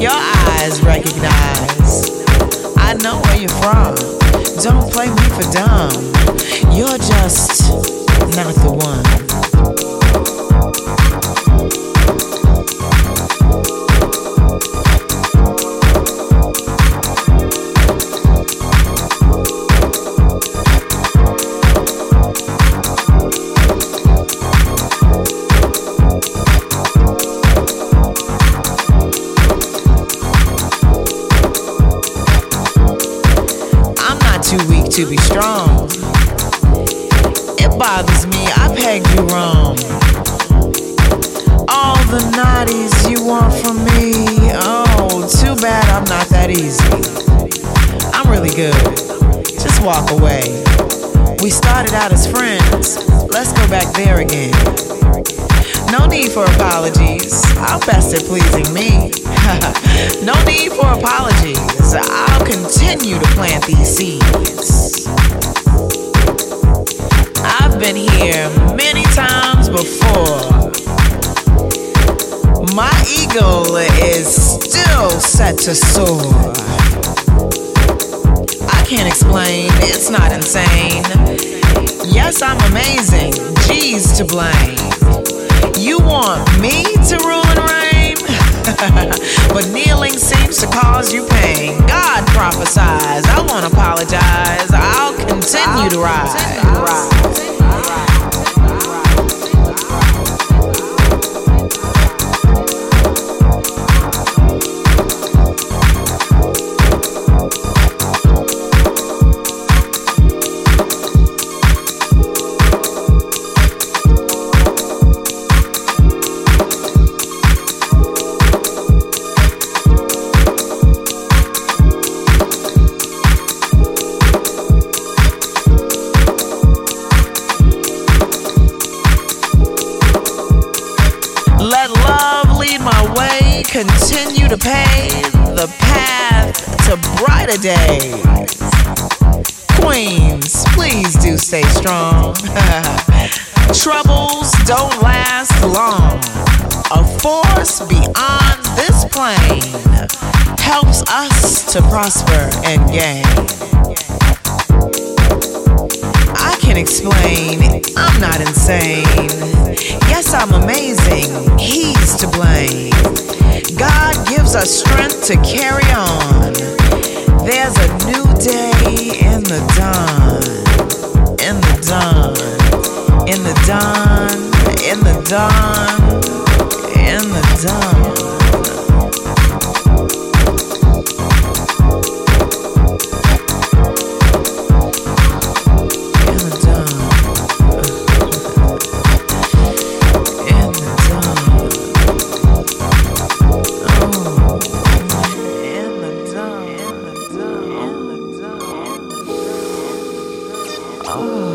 eagle eyes still blame. You want me to rule and reign? but kneeling seems to cause you pain. God prophesies, I won't apologize, I'll continue to rise. To prosper and gain. I can explain, I'm not insane. Yes, I'm amazing, he's to blame. God gives us strength to carry on. There's a new day in the dawn, Oh.